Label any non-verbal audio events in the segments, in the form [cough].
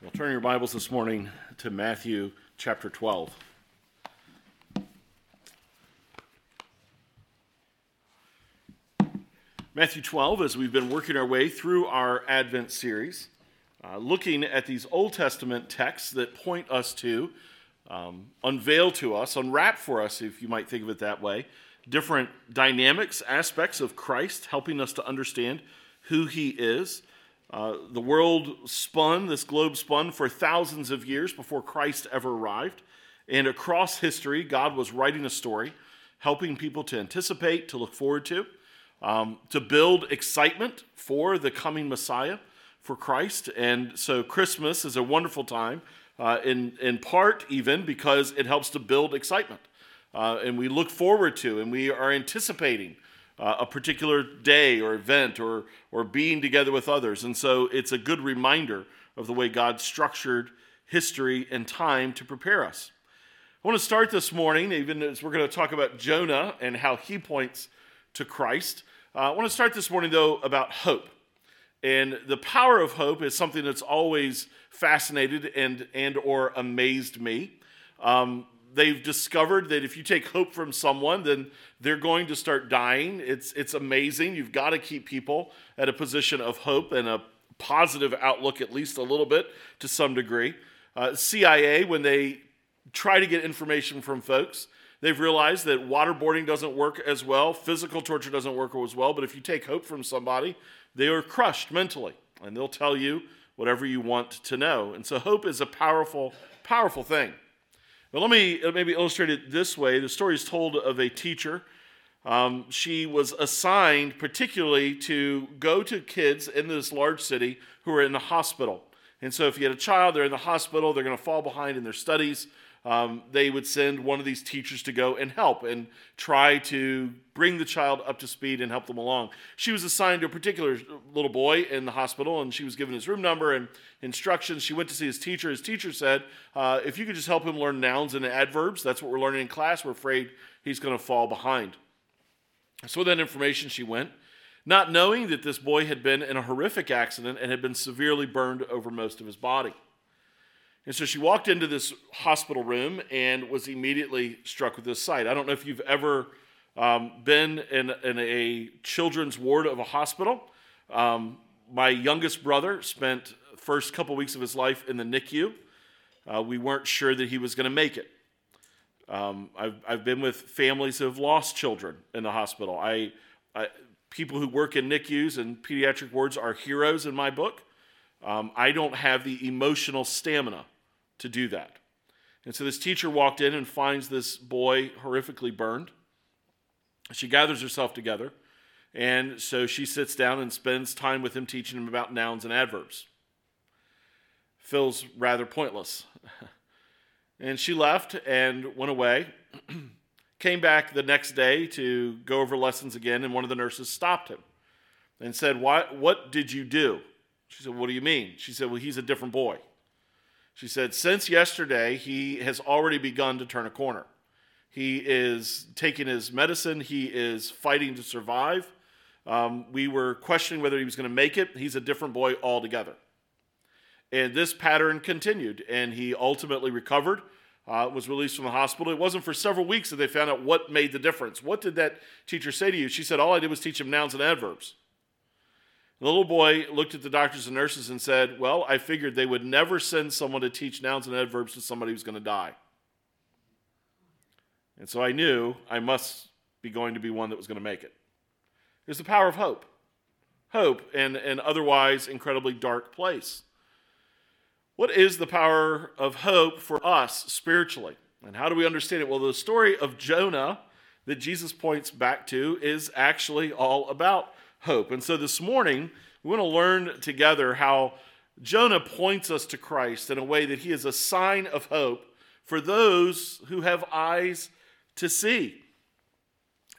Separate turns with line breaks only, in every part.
Well, turn your Bibles this morning to Matthew chapter 12. Matthew 12, as we've been working our way through our Advent series, uh, looking at these Old Testament texts that point us to, um, unveil to us, unwrap for us, if you might think of it that way, different dynamics, aspects of Christ, helping us to understand who he is. Uh, the world spun, this globe spun for thousands of years before Christ ever arrived. And across history, God was writing a story, helping people to anticipate, to look forward to, um, to build excitement for the coming Messiah, for Christ. And so Christmas is a wonderful time, uh, in, in part even because it helps to build excitement. Uh, and we look forward to and we are anticipating uh, a particular day or event or, or being together with others. And so it's a good reminder of the way God structured history and time to prepare us. I want to start this morning, even as we're going to talk about Jonah and how he points to Christ. Uh, I want to start this morning, though, about hope. And the power of hope is something that's always fascinated and, and or amazed me. Um, they've discovered that if you take hope from someone, then they're going to start dying. It's, it's amazing. You've got to keep people at a position of hope and a positive outlook, at least a little bit to some degree. Uh, CIA, when they try to get information from folks, they've realized that waterboarding doesn't work as well, physical torture doesn't work as well, but if you take hope from somebody, they are crushed mentally, and they'll tell you whatever you want to know. And so hope is a powerful, powerful thing. But let me uh, maybe illustrate it this way. The story is told of a teacher. Um, she was assigned particularly to go to kids in this large city who are in the hospital. And so, if you had a child, they're in the hospital, they're going to fall behind in their studies. Um, they would send one of these teachers to go and help and try to bring the child up to speed and help them along. She was assigned to a particular little boy in the hospital, and she was given his room number and instructions. She went to see his teacher. His teacher said, uh, If you could just help him learn nouns and adverbs, that's what we're learning in class. We're afraid he's going to fall behind. So, with that information, she went, not knowing that this boy had been in a horrific accident and had been severely burned over most of his body. And so she walked into this hospital room and was immediately struck with this sight. I don't know if you've ever um, been in, in, a children's ward of a hospital. Um, my youngest brother spent first couple weeks of his life in the NICU. Uh, we weren't sure that he was going to make it. Um, I've, I've been with families who have lost children in the hospital. I, I, people who work in NICUs and pediatric wards are heroes in my book. Um, I don't have the emotional stamina to do that. And so this teacher walked in and finds this boy horrifically burned. She gathers herself together, and so she sits down and spends time with him teaching him about nouns and adverbs. Feels rather pointless. [laughs] and she left and went away. [clears throat] Came back the next day to go over lessons again, and one of the nurses stopped him and said, What, what did you do? She said, What do you mean? She said, Well, he's a different boy. She said, Since yesterday, he has already begun to turn a corner. He is taking his medicine, he is fighting to survive. Um, we were questioning whether he was going to make it. He's a different boy altogether. And this pattern continued, and he ultimately recovered, uh, was released from the hospital. It wasn't for several weeks that they found out what made the difference. What did that teacher say to you? She said, All I did was teach him nouns and adverbs. The little boy looked at the doctors and nurses and said, Well, I figured they would never send someone to teach nouns and adverbs to somebody who's going to die. And so I knew I must be going to be one that was going to make it. There's the power of hope. Hope in an otherwise incredibly dark place. What is the power of hope for us spiritually? And how do we understand it? Well, the story of Jonah that Jesus points back to is actually all about hope. And so this morning, we want to learn together how Jonah points us to Christ in a way that he is a sign of hope for those who have eyes to see.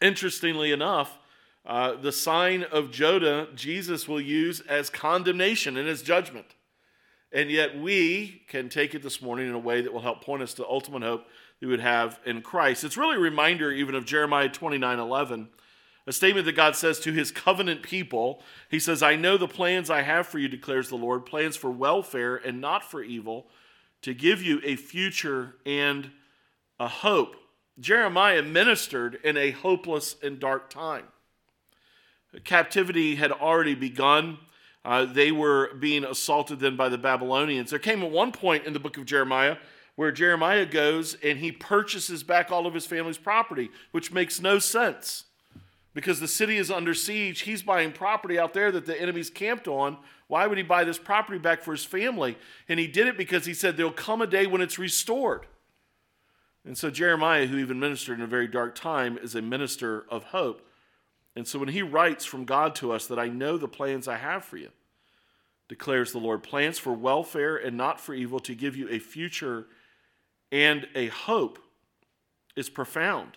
Interestingly enough, uh, the sign of Jonah, Jesus will use as condemnation and as judgment. And yet we can take it this morning in a way that will help point us to ultimate hope we would have in Christ. It's really a reminder even of Jeremiah 29 11 a statement that God says to his covenant people. He says, I know the plans I have for you, declares the Lord, plans for welfare and not for evil, to give you a future and a hope. Jeremiah ministered in a hopeless and dark time. Captivity had already begun. Uh, they were being assaulted then by the Babylonians. There came at one point in the book of Jeremiah where Jeremiah goes and he purchases back all of his family's property, which makes no sense because the city is under siege. He's buying property out there that the enemy's camped on. Why would he buy this property back for his family? And he did it because he said there'll come a day when it's restored. And so Jeremiah, who even ministered in a very dark time, is a minister of hope. And so when he writes from God to us that I know the plans I have for you, declares the Lord, plans for welfare and not for evil to give you a future and a hope is profound.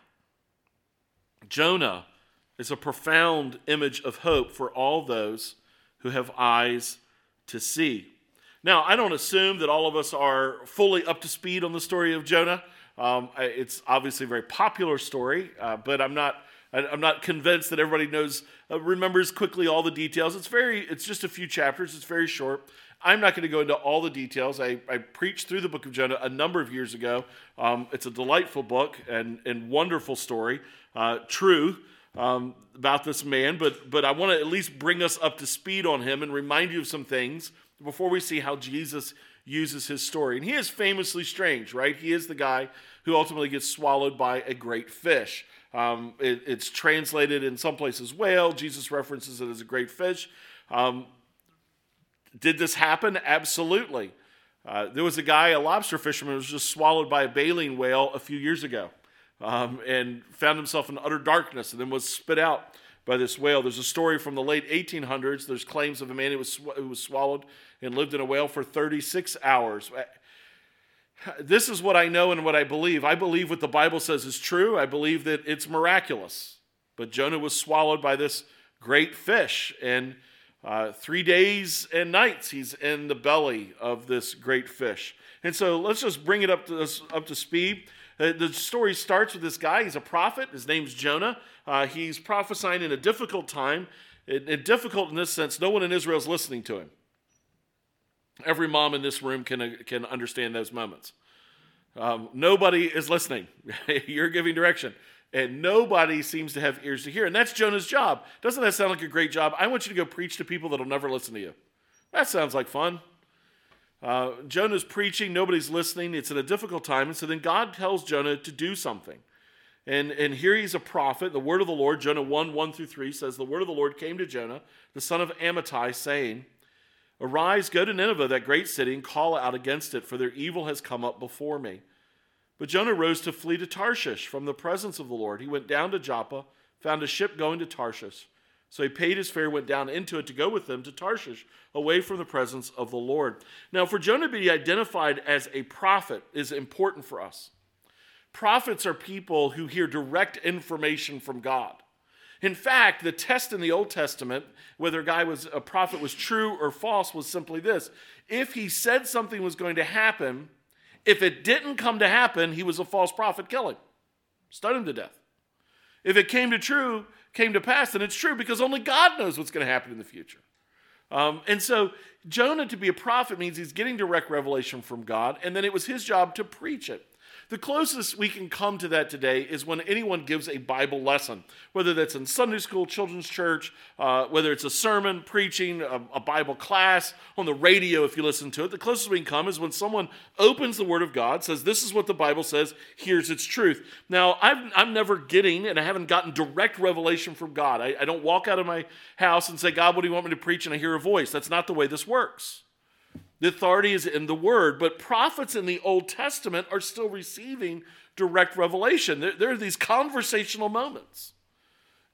Jonah is a profound image of hope for all those who have eyes to see. Now, I don't assume that all of us are fully up to speed on the story of Jonah. Um, it's obviously a very popular story, uh, but I'm not. I'm not convinced that everybody knows, uh, remembers quickly all the details. It's very, it's just a few chapters. It's very short. I'm not going to go into all the details. I, I preached through the book of Jonah a number of years ago. Um, it's a delightful book and, and wonderful story, uh, true um, about this man, but, but I want to at least bring us up to speed on him and remind you of some things before we see how Jesus uses his story. And he is famously strange, right? He is the guy who ultimately gets swallowed by a great fish. Um, it, it's translated in some places whale. Jesus references it as a great fish. Um, did this happen? Absolutely. Uh, there was a guy, a lobster fisherman, who was just swallowed by a baleen whale a few years ago um, and found himself in utter darkness and then was spit out by this whale. There's a story from the late 1800s. There's claims of a man who was, sw- who was swallowed and lived in a whale for 36 hours. This is what I know and what I believe. I believe what the Bible says is true. I believe that it's miraculous. But Jonah was swallowed by this great fish, and uh, three days and nights he's in the belly of this great fish. And so let's just bring it up to, up to speed. Uh, the story starts with this guy. He's a prophet. His name's Jonah. Uh, he's prophesying in a difficult time. And difficult in this sense, no one in Israel is listening to him. Every mom in this room can, uh, can understand those moments. Um, nobody is listening. [laughs] You're giving direction. And nobody seems to have ears to hear. And that's Jonah's job. Doesn't that sound like a great job? I want you to go preach to people that'll never listen to you. That sounds like fun. Uh, Jonah's preaching, nobody's listening. It's in a difficult time. And so then God tells Jonah to do something. And, and here he's a prophet. The word of the Lord, Jonah 1 1 through 3 says, The word of the Lord came to Jonah, the son of Amittai, saying, Arise, go to Nineveh, that great city, and call out against it, for their evil has come up before me. But Jonah rose to flee to Tarshish from the presence of the Lord. He went down to Joppa, found a ship going to Tarshish. So he paid his fare, went down into it to go with them to Tarshish, away from the presence of the Lord. Now, for Jonah to be identified as a prophet is important for us. Prophets are people who hear direct information from God. In fact, the test in the Old Testament, whether a guy was a prophet was true or false, was simply this. If he said something was going to happen, if it didn't come to happen, he was a false prophet, kill him. Stun him to death. If it came to true, came to pass, And it's true because only God knows what's going to happen in the future. Um, and so Jonah to be a prophet means he's getting direct revelation from God, and then it was his job to preach it. The closest we can come to that today is when anyone gives a Bible lesson, whether that's in Sunday school, children's church, uh, whether it's a sermon, preaching, a, a, Bible class, on the radio if you listen to it. The closest we can come is when someone opens the Word of God, says, This is what the Bible says, here's its truth. Now, i am never getting, and I haven't gotten direct revelation from God. I, I don't walk out of my house and say, God, what do you want me to preach? And I hear a voice. That's not the way this works. The authority is in the word, but prophets in the Old Testament are still receiving direct revelation. There, there, are these conversational moments.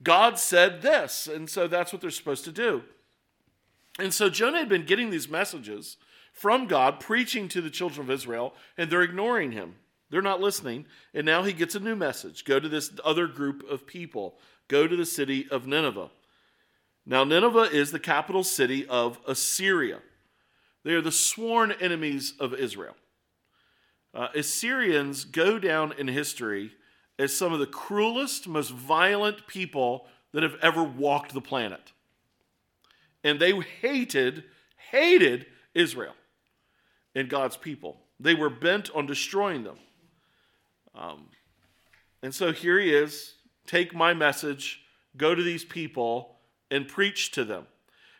God said this, and so that's what they're supposed to do. And so Jonah had been getting these messages from God, preaching to the children of Israel, and they're ignoring him. They're not listening. And now he gets a new message go to this other group of people, go to the city of Nineveh. Now, Nineveh is the capital city of Assyria. They are the sworn enemies of Israel. Uh, Assyrians go down in history as some of the cruelest, most violent people that have ever walked the planet. And they hated, hated Israel and God's people. They were bent on destroying them. Um, and so here he is take my message, go to these people, and preach to them.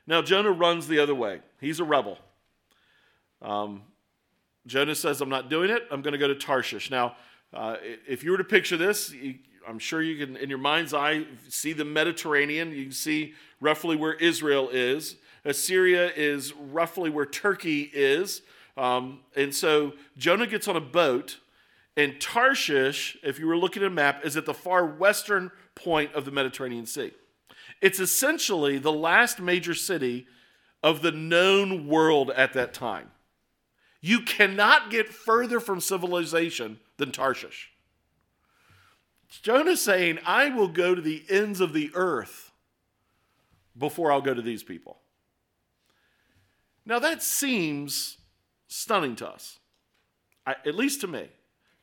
Now, Jonah runs the other way. He's a rebel. Um, Jonah says, I'm not doing it. I'm going to go to Tarshish. Now, uh, if you were to picture this, you, I'm sure you can, in your mind's eye, see the Mediterranean. You can see roughly where Israel is. Assyria is roughly where Turkey is. Um, and so Jonah gets on a boat, and Tarshish, if you were looking at a map, is at the far western point of the Mediterranean Sea. It's essentially the last major city of the known world at that time. You cannot get further from civilization than Tarshish. Jonah's saying, I will go to the ends of the earth before I'll go to these people. Now that seems stunning to us, I, at least to me.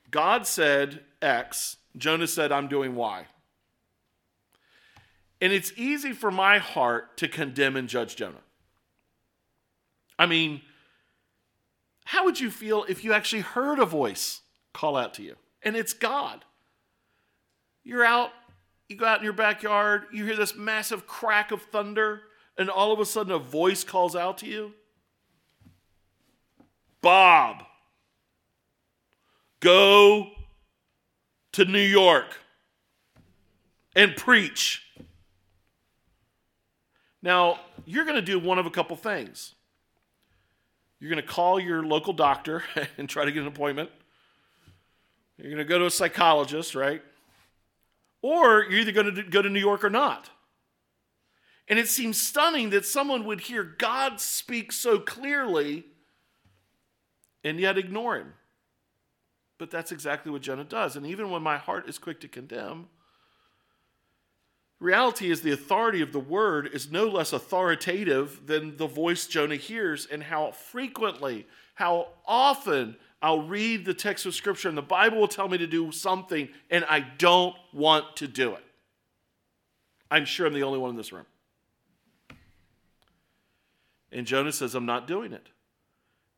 God said X, Jonah said, I'm doing Y. And it's easy for my heart to condemn and judge Jonah. I mean, how would you feel if you actually heard a voice call out to you? And it's God. You're out, you go out in your backyard, you hear this massive crack of thunder, and all of a sudden a voice calls out to you. Bob, go to New York and preach. Now, you're going to do one of a couple things. You're going to call your local doctor [laughs] and try to get an appointment. You're going to go to a psychologist, right? Or you're either going to go to New York or not. And it seems stunning that someone would hear God speak so clearly and yet ignore him. But that's exactly what Jonah does. And even when my heart is quick to condemn, reality is the authority of the word is no less authoritative than the voice Jonah hears, and how frequently, how often I'll read the text of Scripture and the Bible will tell me to do something, and I don't want to do it. I'm sure I'm the only one in this room. And Jonah says, I'm not doing it.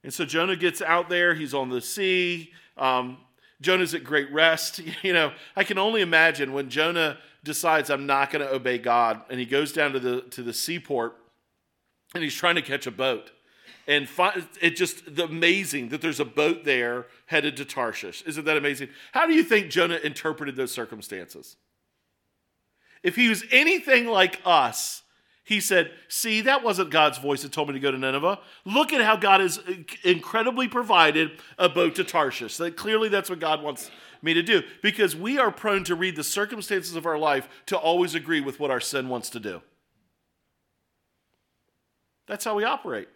And so Jonah gets out there, he's on the sea. Um, Jonah's at great rest. [laughs] You know, I can only imagine when Jonah decides I'm not going to obey God and he goes down to the to the seaport and he's trying to catch a boat. And fi- it just amazing that there's a boat there headed to Tarshish. Isn't that amazing? How do you think Jonah interpreted those circumstances? If he was anything like us, he said, See, that wasn't God's voice that told me to go to Nineveh. Look at how God has uh, incredibly provided a boat to Tarshish. That clearly that's what God wants me to do. Because we are prone to read the circumstances of our life to always agree with what our sin wants to do. That's how we operate.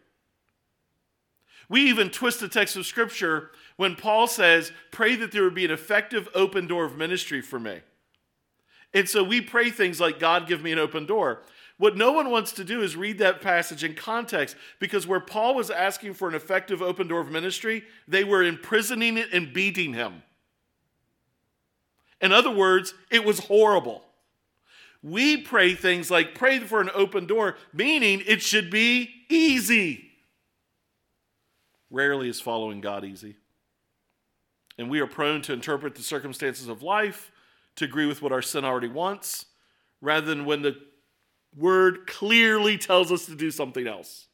We even twist the text of Scripture when Paul says, Pray that there would be an effective open door of ministry for me. And so we pray things like, God, give me an open door. What no one wants to do is read that passage in context because where Paul was asking for an effective open door of ministry, they were imprisoning it and beating him. In other words, it was horrible. We pray things like pray for an open door, meaning it should be easy. Rarely is following God easy. And we are prone to interpret the circumstances of life to agree with what our sin already wants, rather than when the word clearly tells us to do something else.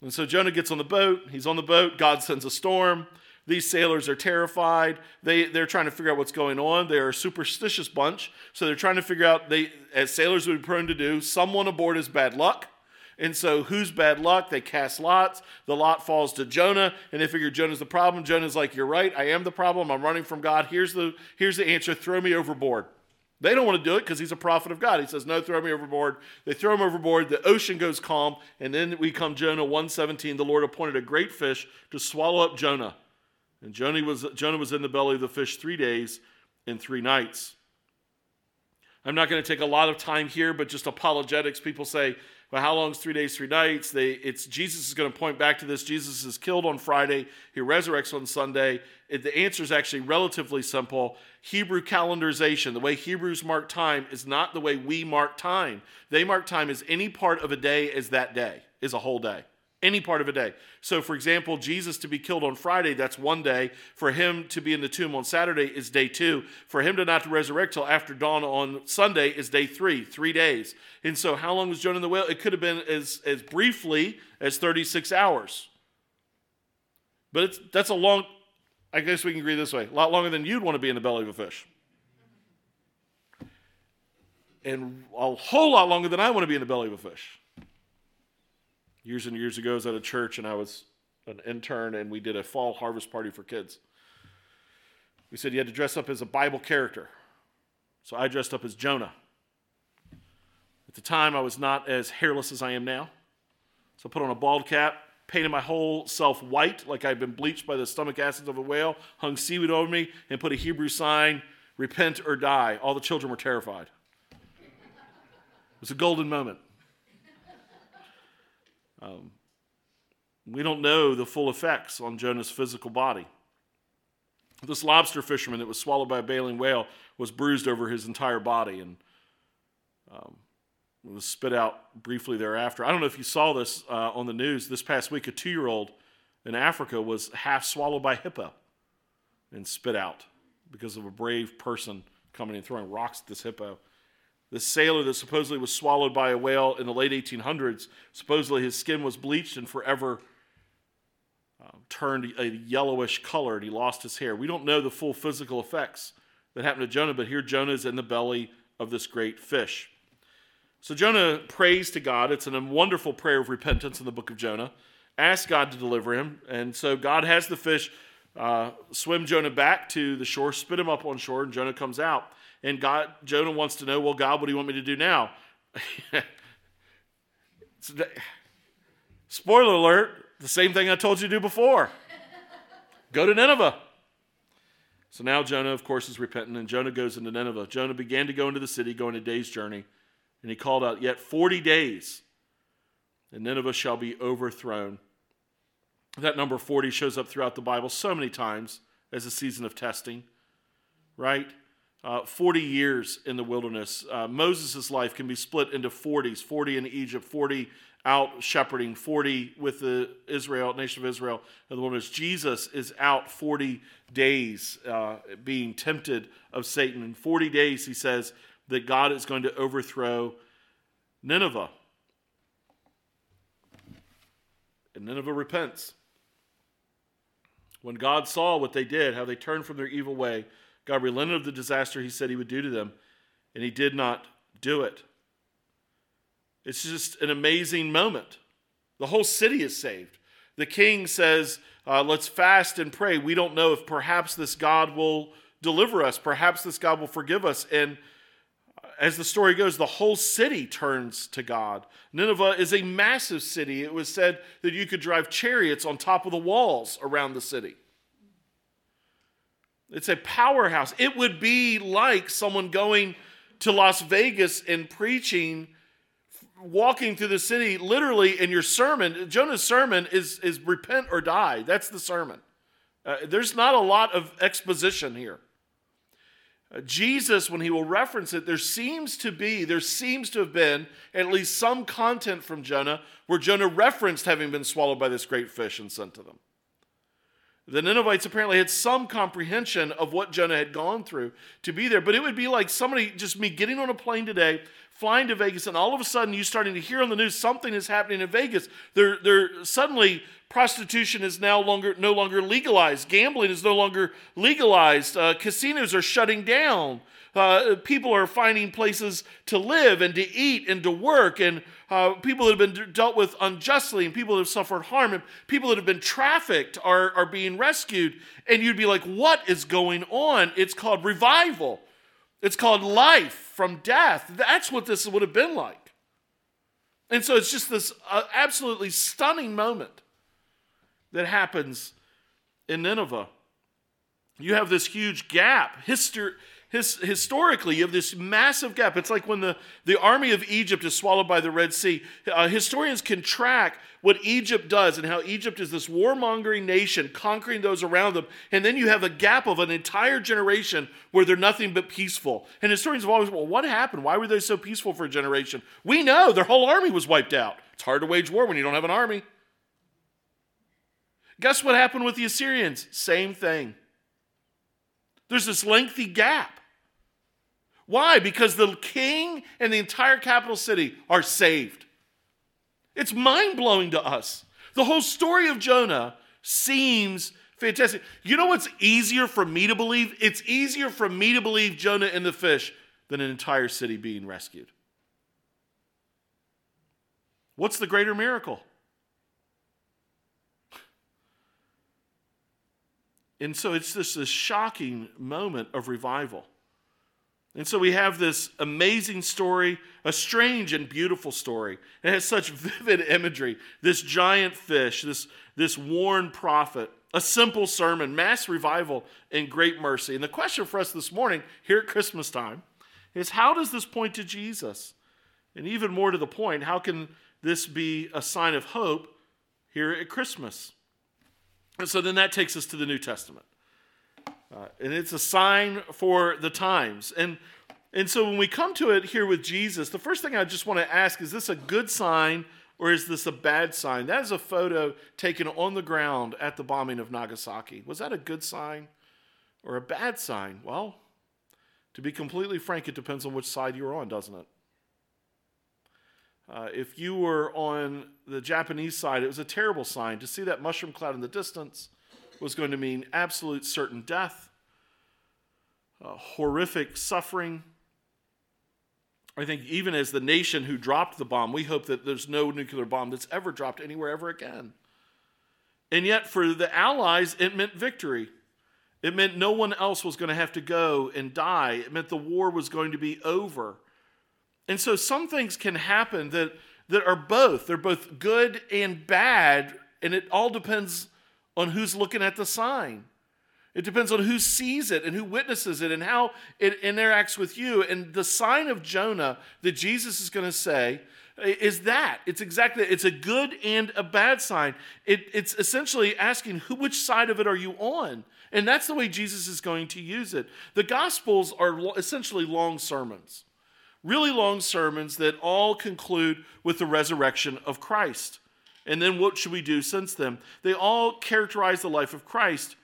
And so Jonah gets on the boat. He's on the boat. God sends a storm. These sailors are terrified. They, they're trying to figure out what's going on. They're a superstitious bunch. So they're trying to figure out, they, as sailors would be prone to do, someone aboard is bad luck. And so, who's bad luck? They cast lots. The lot falls to Jonah, and they figure Jonah's the problem. Jonah's like, You're right. I am the problem. I'm running from God. Here's the, here's the answer throw me overboard. They don't want to do it because he's a prophet of God. He says, No, throw me overboard. They throw him overboard. The ocean goes calm. And then we come Jonah 117. The Lord appointed a great fish to swallow up Jonah. And Jonah was, Jonah was in the belly of the fish three days and three nights. I'm not going to take a lot of time here, but just apologetics. People say, well, how long is three days, three nights? They, it's Jesus is going to point back to this. Jesus is killed on Friday. He resurrects on Sunday. It, the answer is actually relatively simple. Hebrew calendarization, the way Hebrews mark time, is not the way we mark time. They mark time as any part of a day as that day is a whole day any part of a day. So, for example, Jesus to be killed on Friday, that's one day. For him to be in the tomb on Saturday is day two. For him to not to resurrect till after dawn on Sunday is day three, three days. And so, how long was Jonah in the whale? It could have been as, as briefly as 36 hours. But it's, that's a long, I guess we can agree this way, a lot longer than you'd want to be in the belly of a fish. And a whole lot longer than I want to be in the belly of a fish years and years ago, I was at a church and I was an intern and we did a fall harvest party for kids. We said you had to dress up as a Bible character. So I dressed up as Jonah. At the time, I was not as hairless as I am now. So I put on a bald cap, painted my whole self white, like I'd been bleached by the stomach acids of a whale, hung seaweed over me, and put a Hebrew sign repent or die. All the children were terrified. It was a golden moment. Um, we don't know the full effects on Jonah's physical body. This lobster fisherman that was swallowed by a baleen whale was bruised over his entire body and um, was spit out briefly thereafter. I don't know if you saw this uh, on the news this past week. A two year old in Africa was half swallowed by hippo and spit out because of a brave person coming and throwing rocks at this hippo. The sailor that supposedly was swallowed by a whale in the late 1800s, supposedly his skin was bleached and forever um, turned a yellowish color and he lost his hair. We don't know the full physical effects that happened to Jonah, but here Jonah is in the belly of this great fish. So Jonah prays to God. It's a wonderful prayer of repentance in the book of Jonah. Ask God to deliver him. And so God has the fish uh, swim Jonah back to the shore, spit him up on shore, and Jonah comes out. And God, Jonah wants to know, well, God, what do you want me to do now? [laughs] Spoiler alert, the same thing I told you to do before. [laughs] Go to Nineveh. So now Jonah, of course, is repentant, and Jonah goes into Nineveh. Jonah began to go into the city, going a day's journey, and he called out, Yet 40 days, and Nineveh shall be overthrown. That number 40 shows up throughout the Bible so many times as a season of testing, right? Uh, 40 years in the wilderness. Uh, Moses' life can be split into 40s 40 in Egypt, 40 out shepherding, 40 with the Israel, nation of Israel in the wilderness. Jesus is out 40 days uh, being tempted of Satan. In 40 days, he says that God is going to overthrow Nineveh. And Nineveh repents. When God saw what they did, how they turned from their evil way, God relented of the disaster he said he would do to them, and he did not do it. It's just an amazing moment. The whole city is saved. The king says, uh, Let's fast and pray. We don't know if perhaps this God will deliver us, perhaps this God will forgive us. And as the story goes, the whole city turns to God. Nineveh is a massive city. It was said that you could drive chariots on top of the walls around the city. It's a powerhouse. It would be like someone going to Las Vegas and preaching, walking through the city, literally in your sermon. Jonah's sermon is, is repent or die. That's the sermon. Uh, there's not a lot of exposition here. Uh, Jesus, when he will reference it, there seems to be, there seems to have been at least some content from Jonah where Jonah referenced having been swallowed by this great fish and sent to them. The Ninevites apparently had some comprehension of what Jonah had gone through to be there, but it would be like somebody, just me getting on a plane today, flying to Vegas, and all of a sudden you starting to hear on the news something is happening in Vegas. There, there suddenly prostitution is now longer, no longer legalized. Gambling is no longer legalized. Uh, casinos are shutting down. Uh, people are finding places to live and to eat and to work, and uh, people that have been dealt with unjustly, and people that have suffered harm, and people that have been trafficked are, are being rescued. And you'd be like, what is going on? It's called revival, it's called life from death. That's what this would have been like. And so it's just this uh, absolutely stunning moment that happens in Nineveh. You have this huge gap. History, his, historically, have this massive gap. It's like when the, the army of Egypt is swallowed by the Red Sea. Uh, historians can track what Egypt does and how Egypt is this warmongering nation conquering those around them. And then you have a gap of an entire generation where they're nothing but peaceful. And historians have always, well, what happened? Why were they so peaceful for a generation? We know their whole army was wiped out. It's hard to wage war when you don't have an army. Guess what happened with the Assyrians? Same thing. There's this lengthy gap. Why? Because the king and the entire capital city are saved. It's mind blowing to us. The whole story of Jonah seems fantastic. You know what's easier for me to believe? It's easier for me to believe Jonah and the fish than an entire city being rescued. What's the greater miracle? And so it's just this shocking moment of revival. And so we have this amazing story, a strange and beautiful story. It has such vivid imagery. This giant fish, this, this worn prophet, a simple sermon, mass revival, and great mercy. And the question for us this morning, here at Christmas time, is how does this point to Jesus? And even more to the point, how can this be a sign of hope here at Christmas? And so then that takes us to the New Testament. Uh, and it's a sign for the times. And, and so when we come to it here with Jesus, the first thing I just want to ask is this a good sign or is this a bad sign? That is a photo taken on the ground at the bombing of Nagasaki. Was that a good sign or a bad sign? Well, to be completely frank, it depends on which side you're on, doesn't it? Uh, if you were on the Japanese side, it was a terrible sign. To see that mushroom cloud in the distance was going to mean absolute certain death, uh, horrific suffering. I think even as the nation who dropped the bomb, we hope that there's no nuclear bomb that's ever dropped anywhere ever again. And yet, for the Allies, it meant victory. It meant no one else was going to have to go and die. It meant the war was going to be over. And so some things can happen that, that are both. They're both good and bad, and it all depends on who's looking at the sign. It depends on who sees it and who witnesses it and how it interacts with you. And the sign of Jonah that Jesus is going to say is that it's exactly it's a good and a bad sign. It, it's essentially asking who which side of it are you on, and that's the way Jesus is going to use it. The Gospels are essentially long sermons, really long sermons that all conclude with the resurrection of Christ. And then what should we do since then? They all characterize the life of Christ.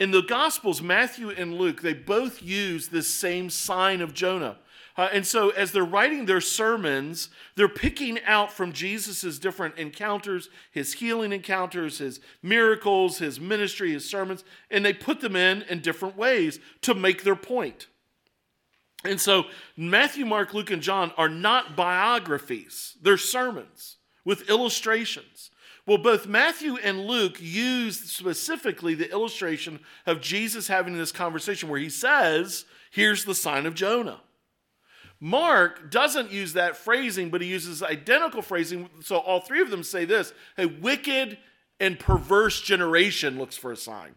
In the Gospels, Matthew and Luke, they both use this same sign of Jonah. Uh, and so, as they're writing their sermons, they're picking out from Jesus' different encounters, his healing encounters, his miracles, his ministry, his sermons, and they put them in in different ways to make their point. And so, Matthew, Mark, Luke, and John are not biographies, they're sermons with illustrations. Well, both Matthew and Luke use specifically the illustration of Jesus having this conversation where he says, Here's the sign of Jonah. Mark doesn't use that phrasing, but he uses identical phrasing. So all three of them say this a wicked and perverse generation looks for a sign.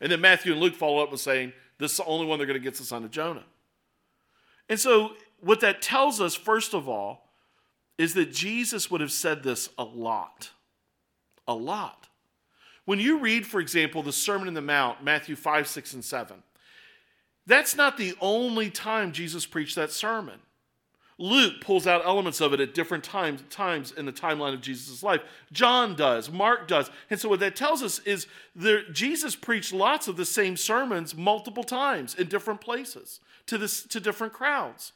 And then Matthew and Luke follow up with saying, This is the only one they're going to get the sign of Jonah. And so, what that tells us, first of all, is that Jesus would have said this a lot. A lot. When you read, for example, the Sermon in the Mount, Matthew 5, 6, and 7, that's not the only time Jesus preached that sermon. Luke pulls out elements of it at different times, times in the timeline of Jesus' life. John does, Mark does. And so what that tells us is that Jesus preached lots of the same sermons multiple times in different places to, this, to different crowds.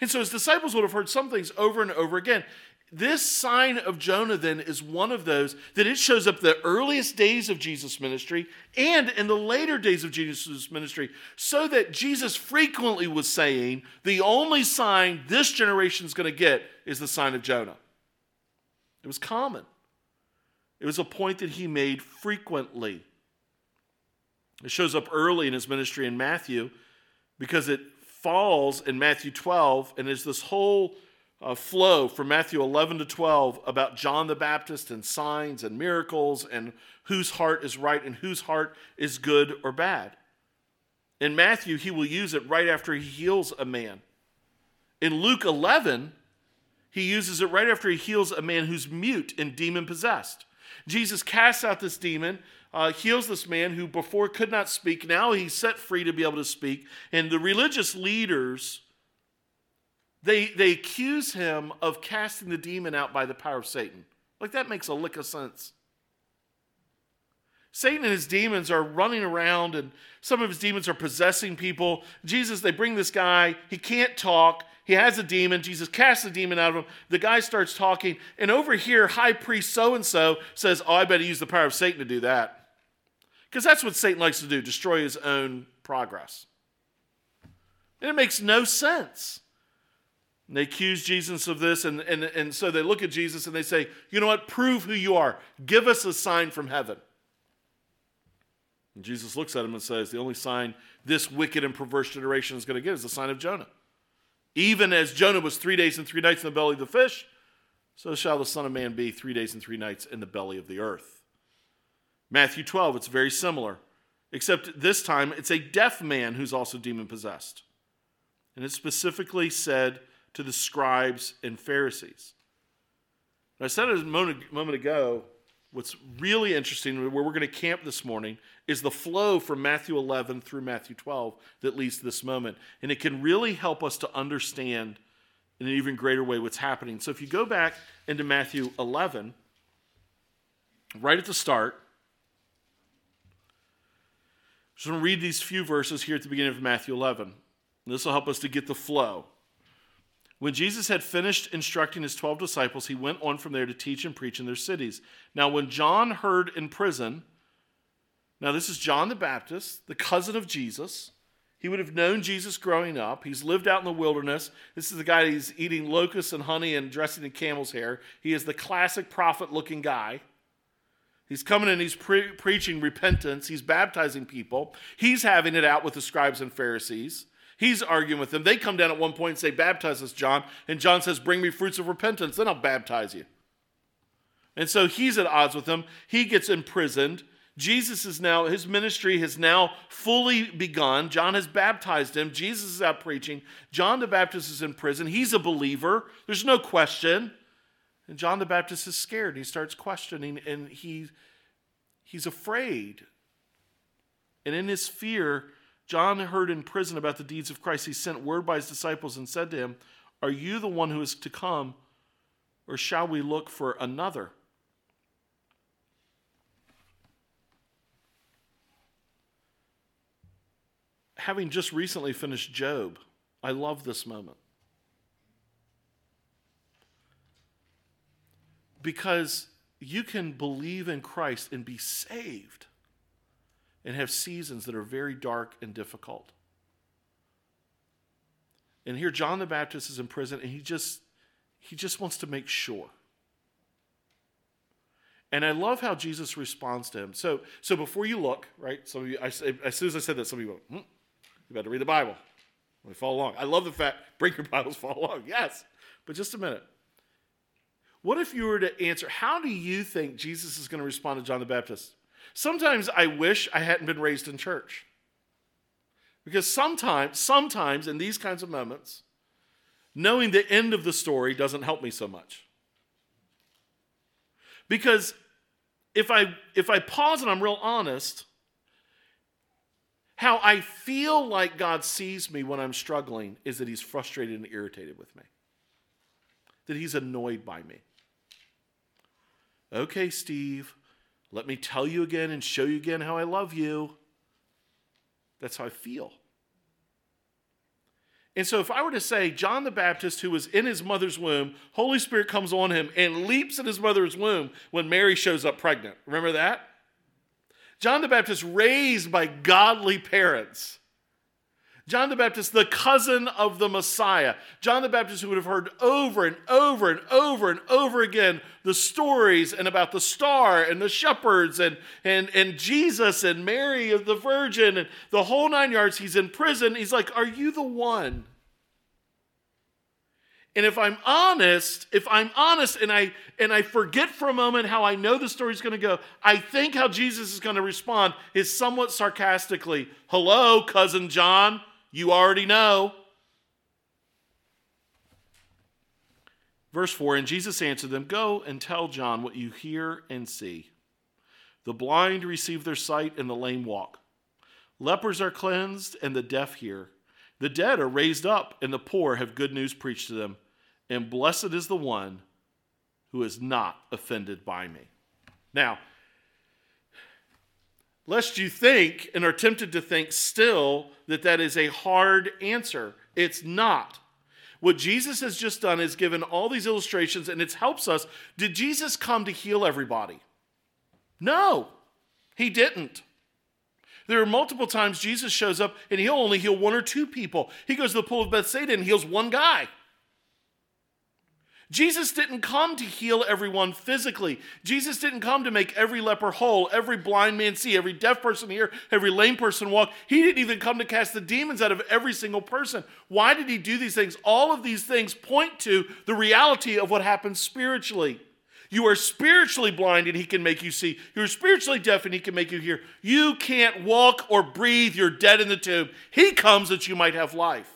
And so his disciples would have heard some things over and over again. This sign of Jonah then is one of those that it shows up the earliest days of Jesus' ministry and in the later days of Jesus' ministry, so that Jesus frequently was saying, the only sign this generation is going to get is the sign of Jonah. It was common. It was a point that he made frequently. It shows up early in his ministry in Matthew because it falls in Matthew 12 and is this whole uh, flow from Matthew 11 to 12 about John the Baptist and signs and miracles and whose heart is right and whose heart is good or bad. In Matthew, he will use it right after he heals a man. In Luke 11, he uses it right after he heals a man who's mute and demon possessed. Jesus casts out this demon, uh, heals this man who before could not speak. Now he's set free to be able to speak. And the religious leaders, they, they accuse him of casting the demon out by the power of Satan. Like that makes a lick of sense. Satan and his demons are running around, and some of his demons are possessing people. Jesus, they bring this guy, he can't talk. He has a demon. Jesus casts the demon out of him. The guy starts talking. And over here, high priest so and so says, Oh, I better use the power of Satan to do that. Because that's what Satan likes to do destroy his own progress. And it makes no sense. And they accuse Jesus of this, and, and, and so they look at Jesus and they say, You know what? Prove who you are. Give us a sign from heaven. And Jesus looks at him and says, The only sign this wicked and perverse generation is going to get is the sign of Jonah. Even as Jonah was three days and three nights in the belly of the fish, so shall the Son of Man be three days and three nights in the belly of the earth. Matthew 12, it's very similar, except this time it's a deaf man who's also demon possessed. And it's specifically said to the scribes and Pharisees. I said it a moment, moment ago, what's really interesting, where we're going to camp this morning, is the flow from Matthew 11 through Matthew 12 that leads to this moment. And it can really help us to understand in an even greater way what's happening. So if you go back into Matthew 11, right at the start, I'm just going to read these few verses here at the beginning of Matthew 11. This will help us to get the flow. When Jesus had finished instructing his 12 disciples, he went on from there to teach and preach in their cities. Now, when John heard in prison, now, this is John the Baptist, the cousin of Jesus. He would have known Jesus growing up. He's lived out in the wilderness. This is the guy who's eating locusts and honey and dressing in camel's hair. He is the classic prophet looking guy. He's coming and he's pre- preaching repentance. He's baptizing people. He's having it out with the scribes and Pharisees. He's arguing with them. They come down at one point and say, Baptize us, John. And John says, Bring me fruits of repentance, then I'll baptize you. And so he's at odds with them. He gets imprisoned. Jesus is now, his ministry has now fully begun. John has baptized him. Jesus is out preaching. John the Baptist is in prison. He's a believer. There's no question. And John the Baptist is scared. He starts questioning and he, he's afraid. And in his fear, John heard in prison about the deeds of Christ. He sent word by his disciples and said to him, Are you the one who is to come, or shall we look for another? having just recently finished Job, I love this moment. Because you can believe in Christ and be saved and have seasons that are very dark and difficult. And here John the Baptist is in prison and he just he just wants to make sure. And I love how Jesus responds to him. So, so before you look, right? Some of you, I, as soon as I said that, some of you go, hmm, you better read the Bible. We follow along. I love the fact, bring your Bibles, follow along. Yes. But just a minute. What if you were to answer, how do you think Jesus is going to respond to John the Baptist? Sometimes I wish I hadn't been raised in church. Because sometimes, sometimes in these kinds of moments, knowing the end of the story doesn't help me so much. Because if I if I pause and I'm real honest, how I feel like God sees me when I'm struggling is that He's frustrated and irritated with me, that He's annoyed by me. Okay, Steve, let me tell you again and show you again how I love you. That's how I feel. And so, if I were to say, John the Baptist, who was in his mother's womb, Holy Spirit comes on him and leaps in his mother's womb when Mary shows up pregnant. Remember that? John the Baptist raised by godly parents. John the Baptist, the cousin of the Messiah. John the Baptist, who would have heard over and over and over and over again the stories and about the star and the shepherds and, and, and Jesus and Mary of the Virgin and the whole nine yards. He's in prison. He's like, Are you the one? And if I'm honest, if I'm honest and I and I forget for a moment how I know the story's going to go, I think how Jesus is going to respond is somewhat sarcastically, "Hello, cousin John, you already know." Verse 4 And Jesus answered them, Go and tell John what you hear and see. The blind receive their sight, and the lame walk. Lepers are cleansed, and the deaf hear. The dead are raised up, and the poor have good news preached to them. And blessed is the one who is not offended by me. Now, lest you think and are tempted to think still that that is a hard answer, it's not. What Jesus has just done is given all these illustrations and it helps us. Did Jesus come to heal everybody? No, he didn't. There are multiple times Jesus shows up and he'll only heal one or two people. He goes to the pool of Bethsaida and heals one guy. Jesus didn't come to heal everyone physically. Jesus didn't come to make every leper whole, every blind man see, every deaf person hear, every lame person walk. He didn't even come to cast the demons out of every single person. Why did he do these things? All of these things point to the reality of what happens spiritually. You are spiritually blind and he can make you see. You're spiritually deaf and he can make you hear. You can't walk or breathe. You're dead in the tomb. He comes that you might have life.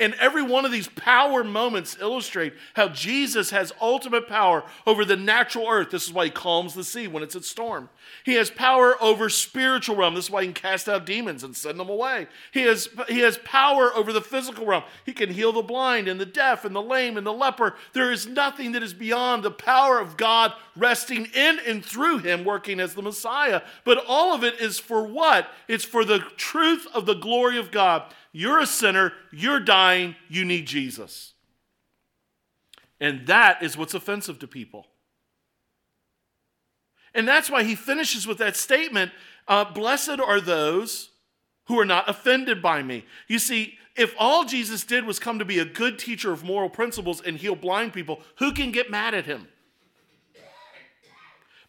And every one of these power moments illustrate how Jesus has ultimate power over the natural earth. This is why he calms the sea when it's at storm. He has power over spiritual realm. This is why he can cast out demons and send them away. He has, he has power over the physical realm. He can heal the blind and the deaf and the lame and the leper. There is nothing that is beyond the power of God resting in and through him working as the Messiah. But all of it is for what? It's for the truth of the glory of God you're a sinner, you're dying, you need Jesus. And that is what's offensive to people. And that's why he finishes with that statement uh, Blessed are those who are not offended by me. You see, if all Jesus did was come to be a good teacher of moral principles and heal blind people, who can get mad at him?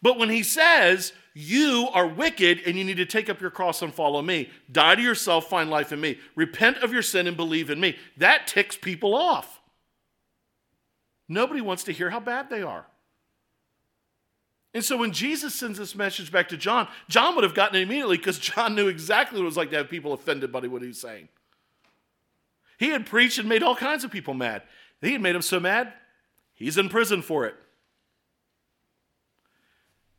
But when he says, you are wicked and you need to take up your cross and follow me. Die to yourself, find life in me. Repent of your sin and believe in me. That ticks people off. Nobody wants to hear how bad they are. And so when Jesus sends this message back to John, John would have gotten it immediately because John knew exactly what it was like to have people offended by what he was saying. He had preached and made all kinds of people mad. He had made them so mad, he's in prison for it.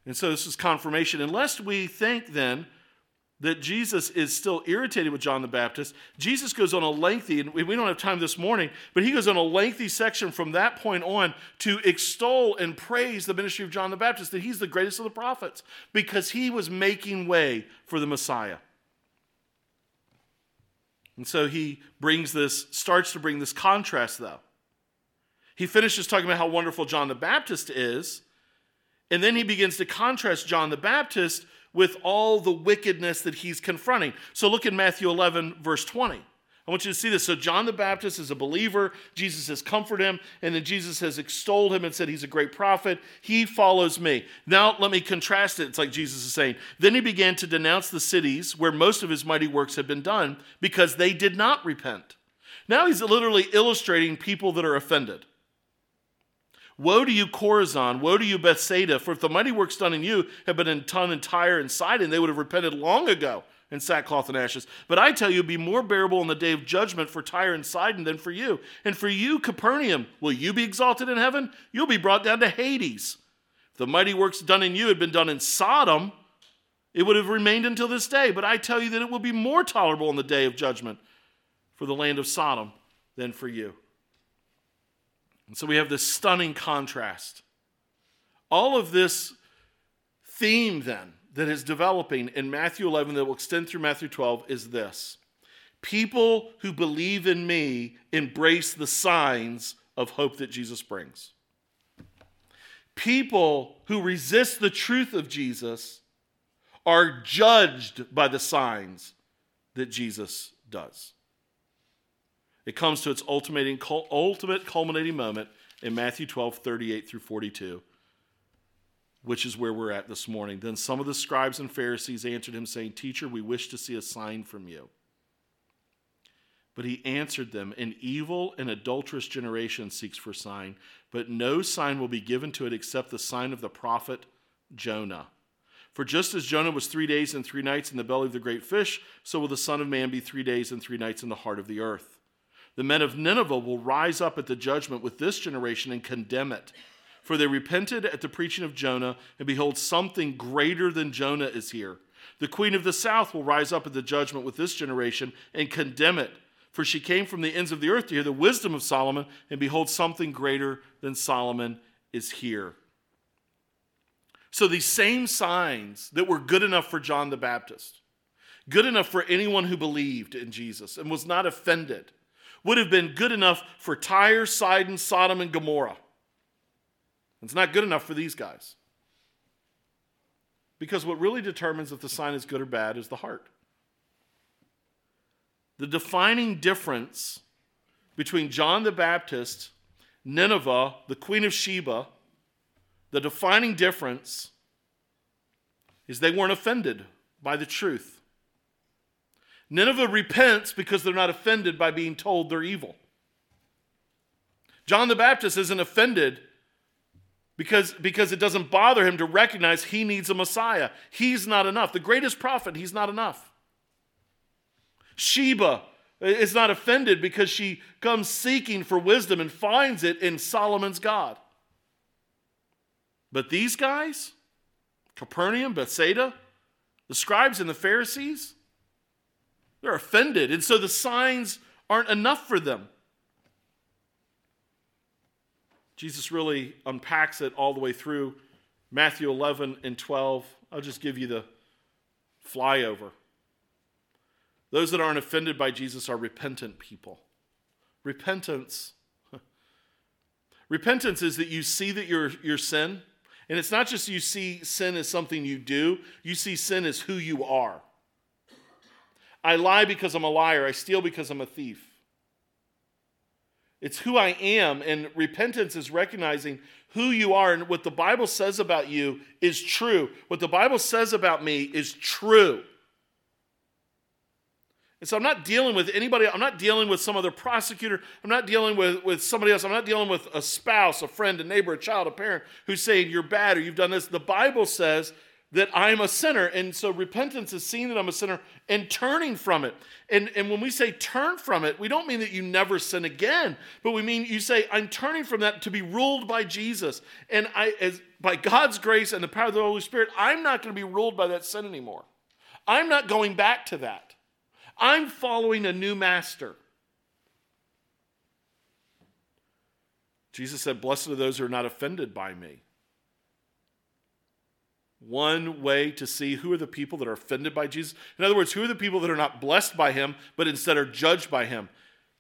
And so this is confirmation. Unless we think then that Jesus is still irritated with John the Baptist, Jesus goes on a lengthy, and we don't have time this morning, but he goes on a lengthy section from that point on to extol and praise the ministry of John the Baptist, that he's the greatest of the prophets because he was making way for the Messiah. And so he brings this, starts to bring this contrast though. He finishes talking about how wonderful John the Baptist is and then he begins to contrast John the Baptist with all the wickedness that he's confronting. So look in Matthew 11, verse 20. I want you to see this. So, John the Baptist is a believer. Jesus has comforted him, and then Jesus has extolled him and said he's a great prophet. He follows me. Now, let me contrast it. It's like Jesus is saying. Then he began to denounce the cities where most of his mighty works had been done because they did not repent. Now, he's literally illustrating people that are offended. Woe to you, Chorazin! Woe to you, Bethsaida! For if the mighty works done in you had been done in Tyre and Sidon, they would have repented long ago in sackcloth and ashes. But I tell you, be more bearable in the day of judgment for Tyre and Sidon than for you. And for you, Capernaum, will you be exalted in heaven? You'll be brought down to Hades. If the mighty works done in you had been done in Sodom, it would have remained until this day. But I tell you that it will be more tolerable in the day of judgment for the land of Sodom than for you. And so we have this stunning contrast. All of this theme, then, that is developing in Matthew 11 that will extend through Matthew 12 is this People who believe in me embrace the signs of hope that Jesus brings. People who resist the truth of Jesus are judged by the signs that Jesus does. It comes to its ultimate, ultimate culminating moment in Matthew 12, 38 through 42, which is where we're at this morning. Then some of the scribes and Pharisees answered him, saying, Teacher, we wish to see a sign from you. But he answered them, An evil and adulterous generation seeks for sign, but no sign will be given to it except the sign of the prophet Jonah. For just as Jonah was three days and three nights in the belly of the great fish, so will the Son of Man be three days and three nights in the heart of the earth. The men of Nineveh will rise up at the judgment with this generation and condemn it. For they repented at the preaching of Jonah, and behold, something greater than Jonah is here. The queen of the south will rise up at the judgment with this generation and condemn it. For she came from the ends of the earth to hear the wisdom of Solomon, and behold, something greater than Solomon is here. So these same signs that were good enough for John the Baptist, good enough for anyone who believed in Jesus and was not offended, would have been good enough for Tyre, Sidon, Sodom, and Gomorrah. It's not good enough for these guys. Because what really determines if the sign is good or bad is the heart. The defining difference between John the Baptist, Nineveh, the Queen of Sheba, the defining difference is they weren't offended by the truth. Nineveh repents because they're not offended by being told they're evil. John the Baptist isn't offended because, because it doesn't bother him to recognize he needs a Messiah. He's not enough. The greatest prophet, he's not enough. Sheba is not offended because she comes seeking for wisdom and finds it in Solomon's God. But these guys, Capernaum, Bethsaida, the scribes and the Pharisees, they're offended. And so the signs aren't enough for them. Jesus really unpacks it all the way through Matthew 11 and 12. I'll just give you the flyover. Those that aren't offended by Jesus are repentant people. Repentance. [laughs] Repentance is that you see that your, your sin, and it's not just you see sin as something you do, you see sin as who you are. I lie because I'm a liar, I steal because I'm a thief. It's who I am, and repentance is recognizing who you are, and what the Bible says about you is true. What the Bible says about me is true. And so I'm not dealing with anybody, I'm not dealing with some other prosecutor, I'm not dealing with, with somebody else, I'm not dealing with a spouse, a friend, a neighbor, a child, a parent who's saying you're bad or you've done this. The Bible says that I'm a sinner. And so repentance is seeing that I'm a sinner and turning from it. And, and when we say turn from it, we don't mean that you never sin again, but we mean you say, I'm turning from that to be ruled by Jesus. And I, as, by God's grace and the power of the Holy Spirit, I'm not going to be ruled by that sin anymore. I'm not going back to that. I'm following a new master. Jesus said, Blessed are those who are not offended by me. One way to see who are the people that are offended by Jesus. In other words, who are the people that are not blessed by him, but instead are judged by him?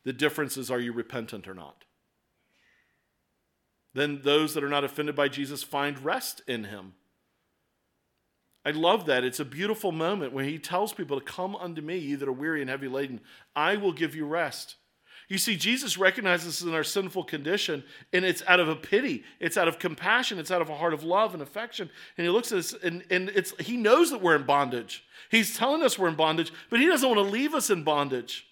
The difference is are you repentant or not? Then those that are not offended by Jesus find rest in him. I love that. It's a beautiful moment when he tells people to come unto me, you that are weary and heavy laden. I will give you rest. You see, Jesus recognizes us in our sinful condition, and it's out of a pity, it's out of compassion, it's out of a heart of love and affection. And he looks at us, and, and it's he knows that we're in bondage. He's telling us we're in bondage, but he doesn't want to leave us in bondage.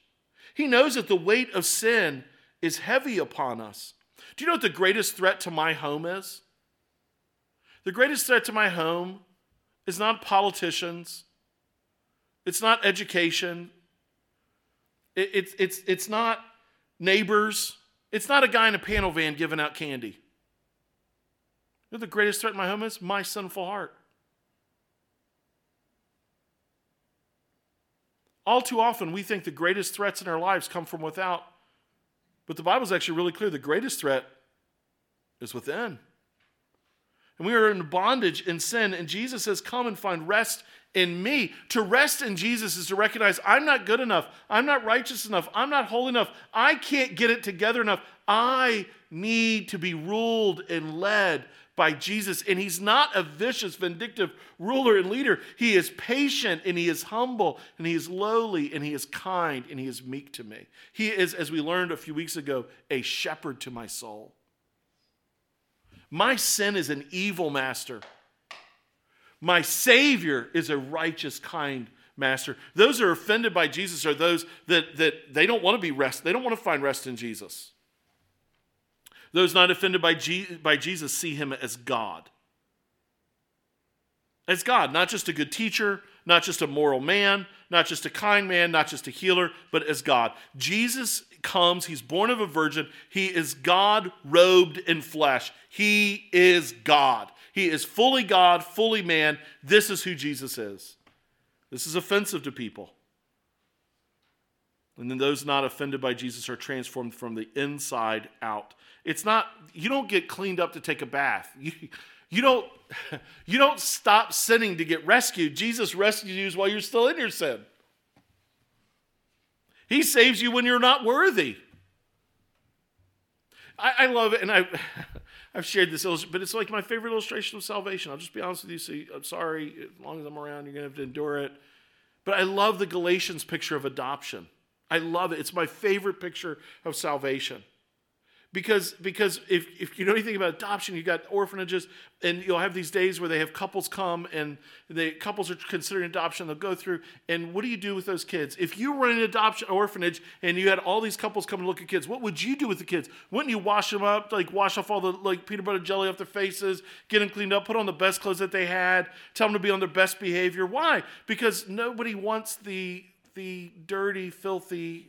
He knows that the weight of sin is heavy upon us. Do you know what the greatest threat to my home is? The greatest threat to my home is not politicians, it's not education, it, it's, it's, it's not neighbors, it's not a guy in a panel van giving out candy. You know the greatest threat in my home is? My sinful heart. All too often, we think the greatest threats in our lives come from without. But the Bible is actually really clear the greatest threat is within. And we are in bondage in sin. And Jesus says, Come and find rest in me. To rest in Jesus is to recognize I'm not good enough. I'm not righteous enough. I'm not holy enough. I can't get it together enough. I need to be ruled and led by Jesus. And he's not a vicious, vindictive ruler and leader. He is patient and he is humble and he is lowly and he is kind and he is meek to me. He is, as we learned a few weeks ago, a shepherd to my soul. My sin is an evil master. My Savior is a righteous, kind master. Those who are offended by Jesus are those that, that they don't want to be rest. They don't want to find rest in Jesus. Those not offended by, by Jesus see him as God. As God, not just a good teacher, not just a moral man, not just a kind man, not just a healer, but as God. Jesus comes, he's born of a virgin, he is God robed in flesh. He is God. He is fully God, fully man. This is who Jesus is. This is offensive to people. And then those not offended by Jesus are transformed from the inside out. It's not, you don't get cleaned up to take a bath. You, you, don't, [laughs] you don't stop sinning to get rescued. Jesus rescues you while you're still in your sin. He saves you when you're not worthy. I, I love it, and I, [laughs] I've shared this, illustration, but it's like my favorite illustration of salvation. I'll just be honest with you. So I'm sorry, as long as I'm around, you're going to have to endure it. But I love the Galatians picture of adoption. I love it. It's my favorite picture of salvation because because if, if you know anything about adoption you've got orphanages and you'll have these days where they have couples come and the couples are considering adoption they'll go through and what do you do with those kids? If you were in an adoption orphanage and you had all these couples come and look at kids what would you do with the kids? Wouldn't you wash them up like wash off all the like peanut butter jelly off their faces get them cleaned up put on the best clothes that they had tell them to be on their best behavior? Why? Because nobody wants the the dirty filthy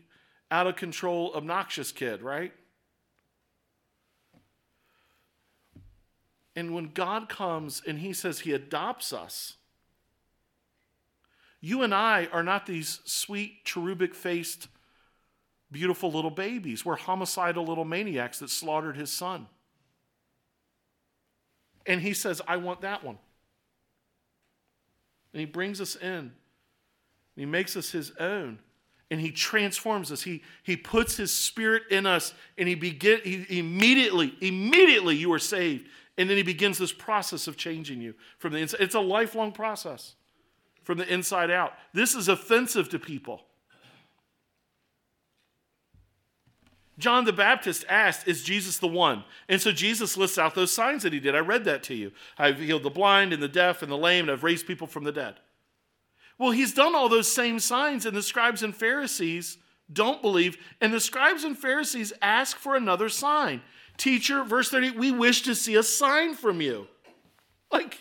out of control obnoxious kid right And when God comes and He says He adopts us, you and I are not these sweet, cherubic faced, beautiful little babies. We're homicidal little maniacs that slaughtered His son. And He says, I want that one. And He brings us in, He makes us His own and he transforms us he, he puts his spirit in us and he begin he immediately immediately you are saved and then he begins this process of changing you from the inside. It's a lifelong process from the inside out. This is offensive to people. John the Baptist asked, Is Jesus the one? And so Jesus lists out those signs that he did. I read that to you. I've healed the blind and the deaf and the lame, and I've raised people from the dead. Well, he's done all those same signs, and the scribes and Pharisees don't believe. And the scribes and Pharisees ask for another sign. Teacher, verse 30, we wish to see a sign from you. Like,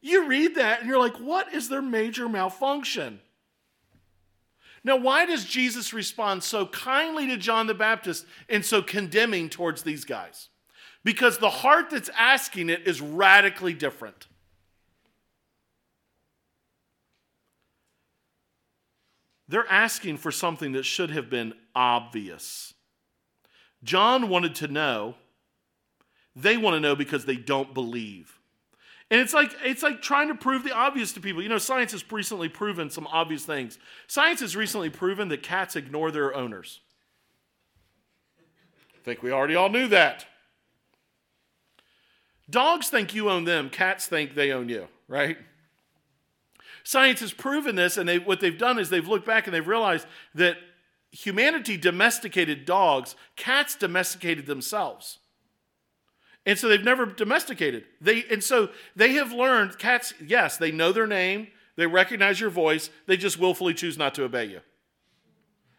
you read that and you're like, what is their major malfunction? Now, why does Jesus respond so kindly to John the Baptist and so condemning towards these guys? Because the heart that's asking it is radically different. They're asking for something that should have been obvious. John wanted to know. They want to know because they don't believe. And it's like it's like trying to prove the obvious to people. You know, science has recently proven some obvious things. Science has recently proven that cats ignore their owners. I think we already all knew that. Dogs think you own them, cats think they own you, right? Science has proven this, and they, what they've done is they've looked back and they've realized that humanity domesticated dogs, cats domesticated themselves. And so they've never domesticated. They and so they have learned cats, yes, they know their name, they recognize your voice, they just willfully choose not to obey you.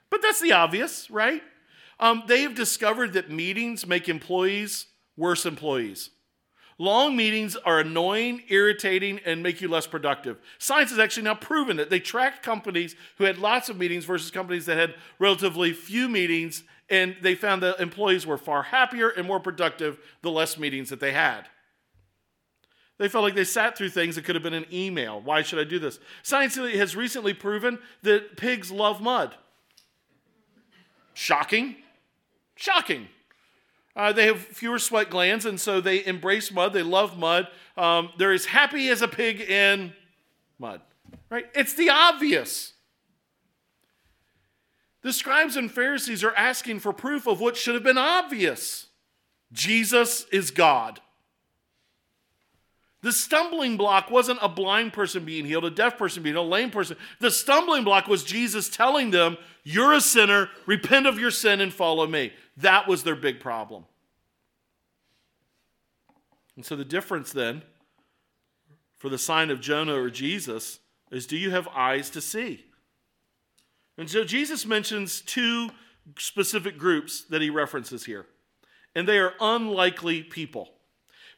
But that's the obvious, right? Um, they have discovered that meetings make employees worse employees. Long meetings are annoying, irritating, and make you less productive. Science has actually now proven that they tracked companies who had lots of meetings versus companies that had relatively few meetings, and they found that employees were far happier and more productive the less meetings that they had. They felt like they sat through things that could have been an email. Why should I do this? Science has recently proven that pigs love mud. Shocking. Shocking. Uh, they have fewer sweat glands, and so they embrace mud. They love mud. Um, they're as happy as a pig in mud, right? It's the obvious. The scribes and Pharisees are asking for proof of what should have been obvious Jesus is God. The stumbling block wasn't a blind person being healed, a deaf person being healed, a lame person. The stumbling block was Jesus telling them, You're a sinner, repent of your sin, and follow me. That was their big problem. And so the difference then for the sign of Jonah or Jesus is do you have eyes to see? And so Jesus mentions two specific groups that he references here, and they are unlikely people.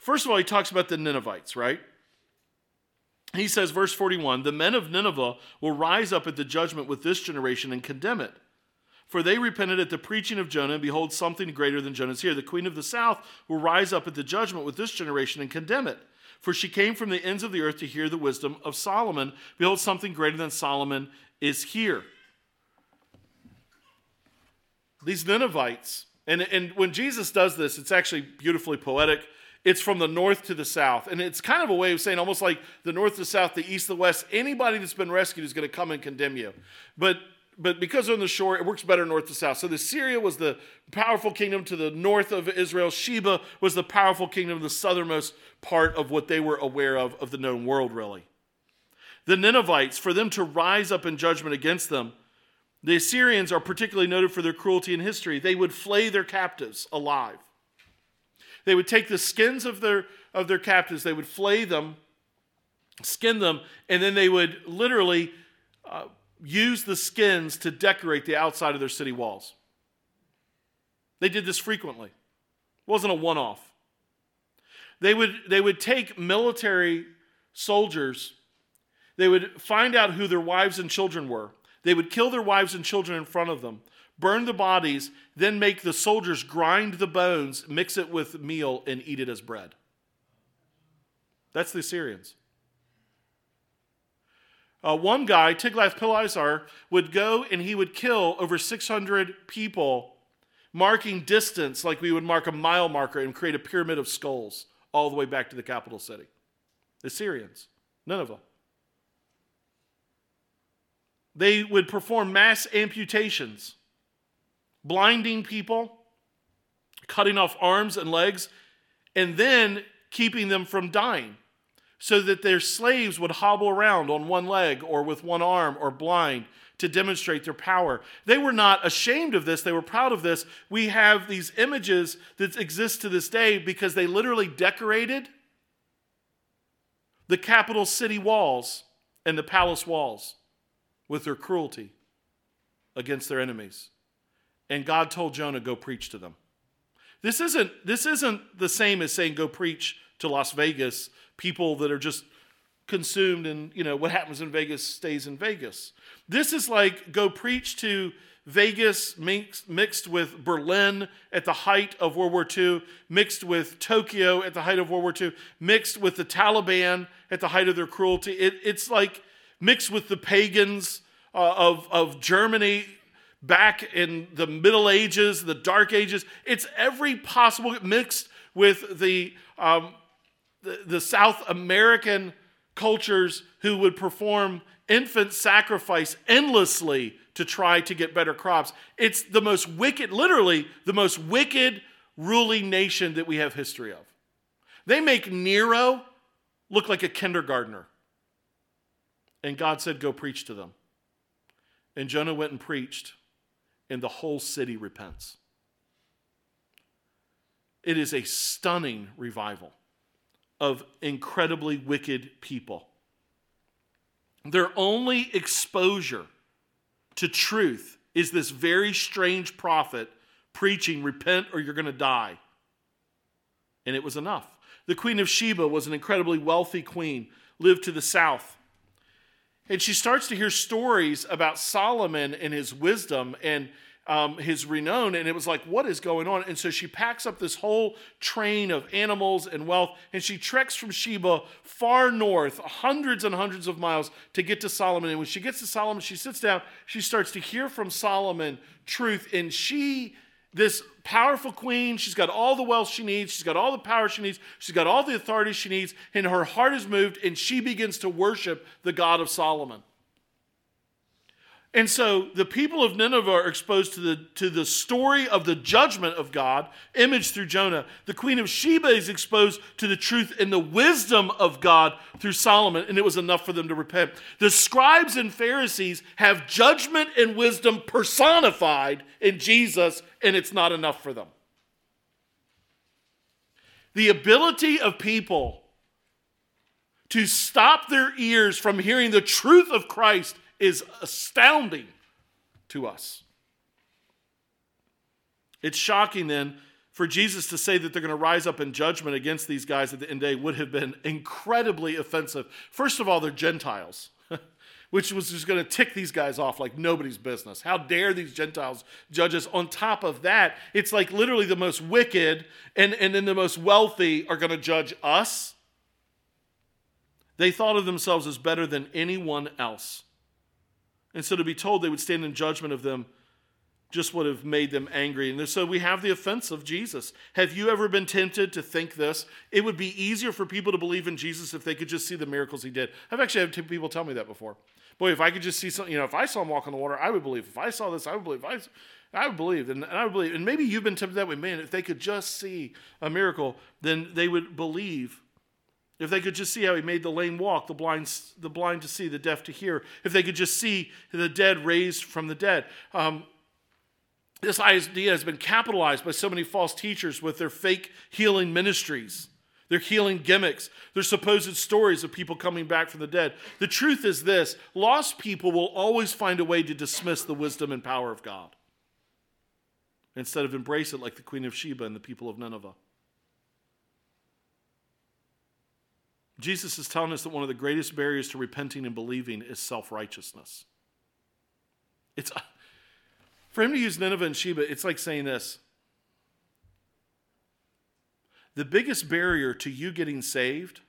First of all, he talks about the Ninevites, right? He says, verse 41 The men of Nineveh will rise up at the judgment with this generation and condemn it. For they repented at the preaching of Jonah, and behold, something greater than Jonah is here. The queen of the south will rise up at the judgment with this generation and condemn it. For she came from the ends of the earth to hear the wisdom of Solomon. Behold, something greater than Solomon is here. These Ninevites, and, and when Jesus does this, it's actually beautifully poetic. It's from the north to the south. And it's kind of a way of saying almost like the north to south, the east to the west. Anybody that's been rescued is going to come and condemn you. But but because on the shore, it works better north to south. So the Syria was the powerful kingdom to the north of Israel. Sheba was the powerful kingdom, the southernmost part of what they were aware of of the known world, really. The Ninevites, for them to rise up in judgment against them, the Assyrians are particularly noted for their cruelty in history. They would flay their captives alive. They would take the skins of their, of their captives, they would flay them, skin them, and then they would literally uh, use the skins to decorate the outside of their city walls. They did this frequently. It wasn't a one off. They would, they would take military soldiers, they would find out who their wives and children were. They would kill their wives and children in front of them, burn the bodies, then make the soldiers grind the bones, mix it with meal, and eat it as bread. That's the Assyrians. Uh, one guy, Tiglath-Pileser, would go and he would kill over 600 people, marking distance like we would mark a mile marker and create a pyramid of skulls all the way back to the capital city. The Syrians, Nineveh. They would perform mass amputations, blinding people, cutting off arms and legs, and then keeping them from dying so that their slaves would hobble around on one leg or with one arm or blind to demonstrate their power. They were not ashamed of this, they were proud of this. We have these images that exist to this day because they literally decorated the capital city walls and the palace walls with their cruelty against their enemies. And God told Jonah, go preach to them. This isn't, this isn't the same as saying, go preach to Las Vegas people that are just consumed and you know what happens in Vegas stays in Vegas. This is like go preach to Vegas mixed, mixed with Berlin at the height of World War II, mixed with Tokyo at the height of World War II, mixed with the Taliban at the height of their cruelty. It, it's like mixed with the pagans uh, of, of Germany back in the Middle Ages, the Dark Ages. It's every possible mixed with the um, the, the South American cultures who would perform infant sacrifice endlessly to try to get better crops. It's the most wicked, literally, the most wicked ruling nation that we have history of. They make Nero look like a kindergartner. And God said, Go preach to them. And Jonah went and preached, and the whole city repents. It is a stunning revival of incredibly wicked people. Their only exposure to truth is this very strange prophet preaching, Repent or you're going to die. And it was enough. The Queen of Sheba was an incredibly wealthy queen, lived to the south. And she starts to hear stories about Solomon and his wisdom and um, his renown. And it was like, what is going on? And so she packs up this whole train of animals and wealth, and she treks from Sheba far north, hundreds and hundreds of miles, to get to Solomon. And when she gets to Solomon, she sits down, she starts to hear from Solomon truth, and she this powerful queen. She's got all the wealth she needs. She's got all the power she needs. She's got all the authority she needs. And her heart is moved, and she begins to worship the God of Solomon. And so the people of Nineveh are exposed to the, to the story of the judgment of God, imaged through Jonah. The queen of Sheba is exposed to the truth and the wisdom of God through Solomon, and it was enough for them to repent. The scribes and Pharisees have judgment and wisdom personified in Jesus, and it's not enough for them. The ability of people to stop their ears from hearing the truth of Christ is astounding to us. It's shocking then for Jesus to say that they're going to rise up in judgment against these guys at the end day would have been incredibly offensive. First of all, they're Gentiles, [laughs] which was just going to tick these guys off like nobody's business. How dare these Gentiles judge us? On top of that, it's like literally the most wicked and, and then the most wealthy are going to judge us. They thought of themselves as better than anyone else. And so to be told they would stand in judgment of them just would have made them angry. And so we have the offense of Jesus. Have you ever been tempted to think this? It would be easier for people to believe in Jesus if they could just see the miracles he did. I've actually had people tell me that before. Boy, if I could just see something, you know, if I saw him walk on the water, I would believe. If I saw this, I would believe. I, I would believe. And, and I would believe. And maybe you've been tempted that way. Man, if they could just see a miracle, then they would believe. If they could just see how he made the lame walk, the blind, the blind to see, the deaf to hear. If they could just see the dead raised from the dead. Um, this idea has been capitalized by so many false teachers with their fake healing ministries, their healing gimmicks, their supposed stories of people coming back from the dead. The truth is this lost people will always find a way to dismiss the wisdom and power of God instead of embrace it like the Queen of Sheba and the people of Nineveh. Jesus is telling us that one of the greatest barriers to repenting and believing is self righteousness. It's [laughs] for him to use Nineveh and Sheba, it's like saying this The biggest barrier to you getting saved,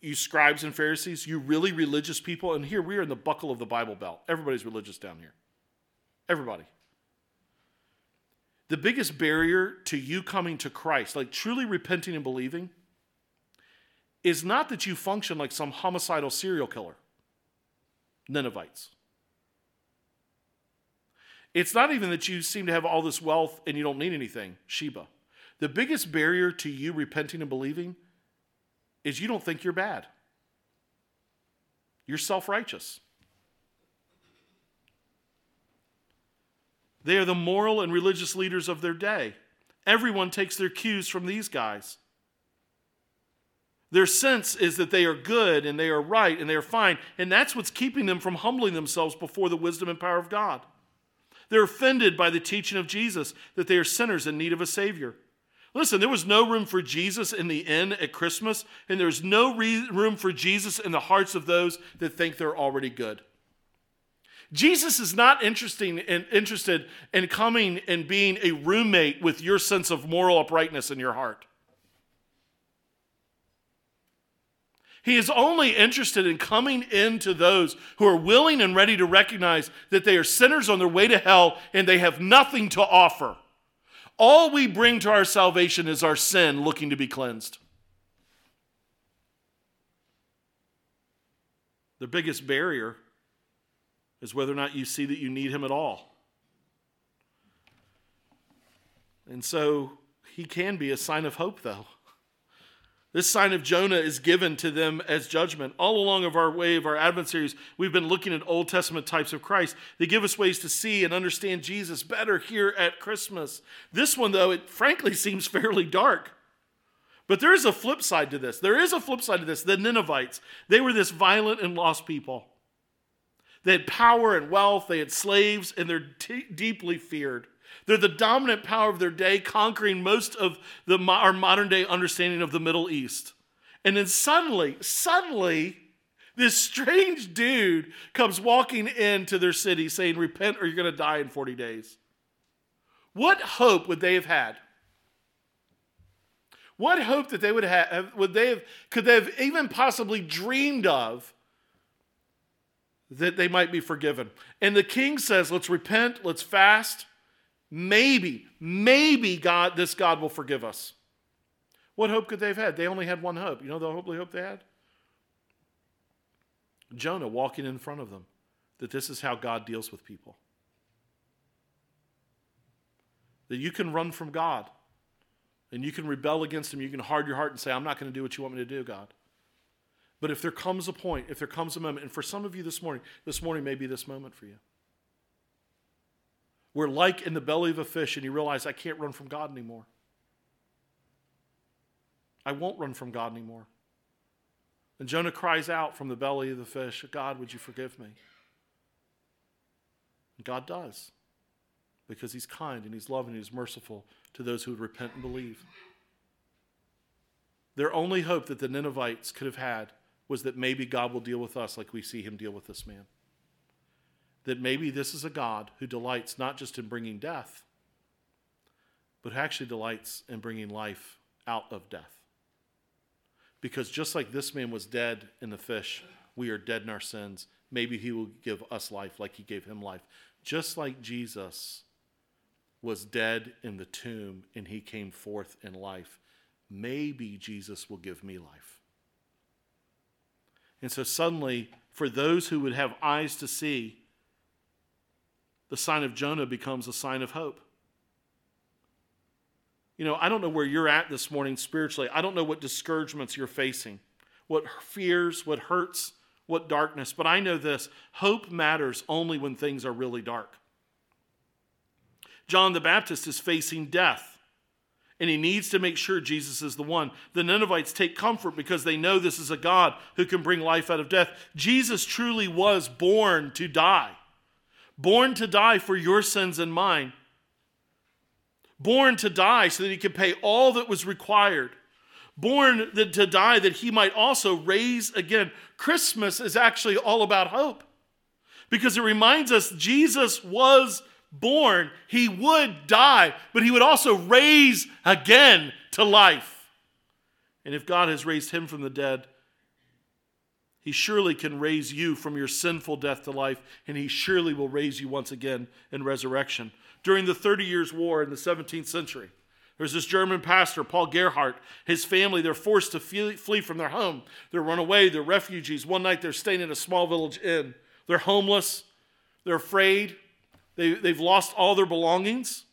you scribes and Pharisees, you really religious people, and here we are in the buckle of the Bible Belt. Everybody's religious down here. Everybody. The biggest barrier to you coming to Christ, like truly repenting and believing, is not that you function like some homicidal serial killer, Ninevites. It's not even that you seem to have all this wealth and you don't need anything, Sheba. The biggest barrier to you repenting and believing is you don't think you're bad. You're self righteous. They are the moral and religious leaders of their day. Everyone takes their cues from these guys. Their sense is that they are good and they are right and they are fine, and that's what's keeping them from humbling themselves before the wisdom and power of God. They're offended by the teaching of Jesus that they are sinners in need of a Savior. Listen, there was no room for Jesus in the inn at Christmas, and there's no re- room for Jesus in the hearts of those that think they're already good. Jesus is not interesting in, interested in coming and being a roommate with your sense of moral uprightness in your heart. He is only interested in coming into those who are willing and ready to recognize that they are sinners on their way to hell and they have nothing to offer. All we bring to our salvation is our sin looking to be cleansed. The biggest barrier is whether or not you see that you need Him at all. And so He can be a sign of hope, though. This sign of Jonah is given to them as judgment. All along of our way of our Advent series, we've been looking at Old Testament types of Christ. They give us ways to see and understand Jesus better here at Christmas. This one, though, it frankly [laughs] seems fairly dark. But there is a flip side to this. There is a flip side to this. The Ninevites, they were this violent and lost people. They had power and wealth, they had slaves, and they're t- deeply feared. They're the dominant power of their day, conquering most of the, our modern day understanding of the Middle East. And then suddenly, suddenly, this strange dude comes walking into their city saying, Repent or you're going to die in 40 days. What hope would they have had? What hope that they would have, would they have, could they have even possibly dreamed of that they might be forgiven? And the king says, Let's repent, let's fast, Maybe, maybe God, this God will forgive us. What hope could they have had? They only had one hope. You know the only hope they had? Jonah walking in front of them. That this is how God deals with people. That you can run from God and you can rebel against Him. You can hard your heart and say, I'm not going to do what you want me to do, God. But if there comes a point, if there comes a moment, and for some of you this morning, this morning may be this moment for you. We're like in the belly of a fish, and you realize I can't run from God anymore. I won't run from God anymore. And Jonah cries out from the belly of the fish, God, would you forgive me? And God does, because he's kind and he's loving and he's merciful to those who would repent and believe. Their only hope that the Ninevites could have had was that maybe God will deal with us like we see him deal with this man. That maybe this is a God who delights not just in bringing death, but who actually delights in bringing life out of death. Because just like this man was dead in the fish, we are dead in our sins. Maybe he will give us life like he gave him life. Just like Jesus was dead in the tomb and he came forth in life, maybe Jesus will give me life. And so suddenly, for those who would have eyes to see, the sign of Jonah becomes a sign of hope. You know, I don't know where you're at this morning spiritually. I don't know what discouragements you're facing, what fears, what hurts, what darkness, but I know this hope matters only when things are really dark. John the Baptist is facing death, and he needs to make sure Jesus is the one. The Ninevites take comfort because they know this is a God who can bring life out of death. Jesus truly was born to die, born to die for your sins and mine born to die so that he could pay all that was required, born to die that he might also raise again. Christmas is actually all about hope because it reminds us Jesus was born, he would die, but he would also raise again to life. And if God has raised him from the dead, he surely can raise you from your sinful death to life, and he surely will raise you once again in resurrection during the Thirty Years' War in the 17th century. There's this German pastor, Paul Gerhardt. His family, they're forced to flee from their home. They're run away. They're refugees. One night they're staying in a small village inn. They're homeless. They're afraid. They, they've lost all their belongings.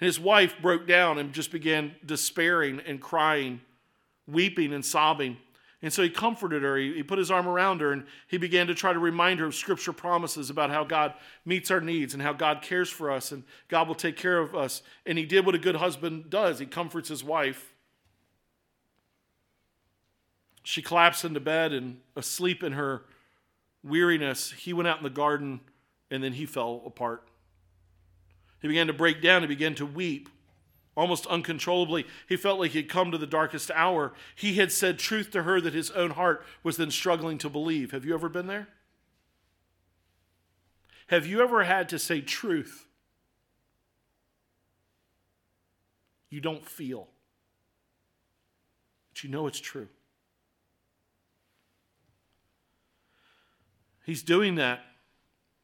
And his wife broke down and just began despairing and crying, weeping and sobbing. And so he comforted her. He, he put his arm around her and he began to try to remind her of scripture promises about how God meets our needs and how God cares for us and God will take care of us. And he did what a good husband does he comforts his wife. She collapsed into bed and asleep in her weariness. He went out in the garden and then he fell apart. He began to break down. He began to weep almost uncontrollably. He felt like he'd come to the darkest hour. He had said truth to her that his own heart was then struggling to believe. Have you ever been there? Have you ever had to say truth you don't feel, but you know it's true? He's doing that.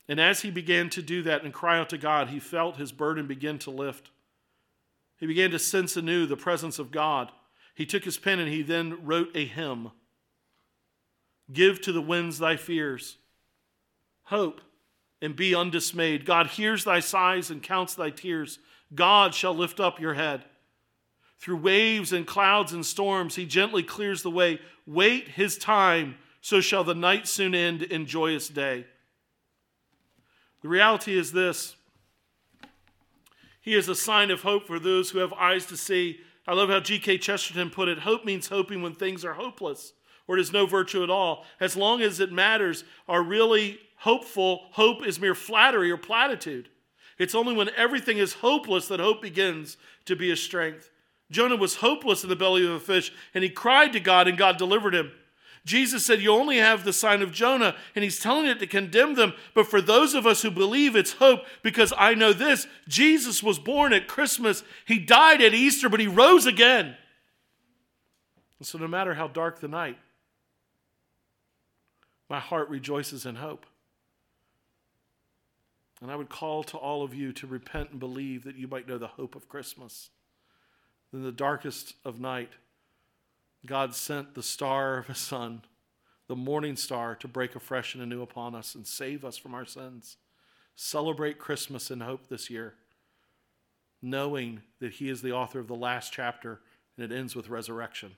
And as he began to do that and cry out to God, he felt his burden begin to lift. He began to sense anew the presence of God. He took his pen and he then wrote a hymn Give to the winds thy fears, hope, and be undismayed. God hears thy sighs and counts thy tears. God shall lift up your head. Through waves and clouds and storms, he gently clears the way. Wait his time, so shall the night soon end in joyous day. The reality is this he is a sign of hope for those who have eyes to see. I love how G.K. Chesterton put it hope means hoping when things are hopeless, or it is no virtue at all. As long as it matters, are really hopeful, hope is mere flattery or platitude. It's only when everything is hopeless that hope begins to be a strength. Jonah was hopeless in the belly of a fish, and he cried to God, and God delivered him. Jesus said, You only have the sign of Jonah, and he's telling it to condemn them. But for those of us who believe, it's hope because I know this Jesus was born at Christmas, he died at Easter, but he rose again. And so, no matter how dark the night, my heart rejoices in hope. And I would call to all of you to repent and believe that you might know the hope of Christmas. In the darkest of night, God sent the star of his son, the morning star, to break afresh and anew upon us and save us from our sins. Celebrate Christmas in hope this year, knowing that he is the author of the last chapter and it ends with resurrection.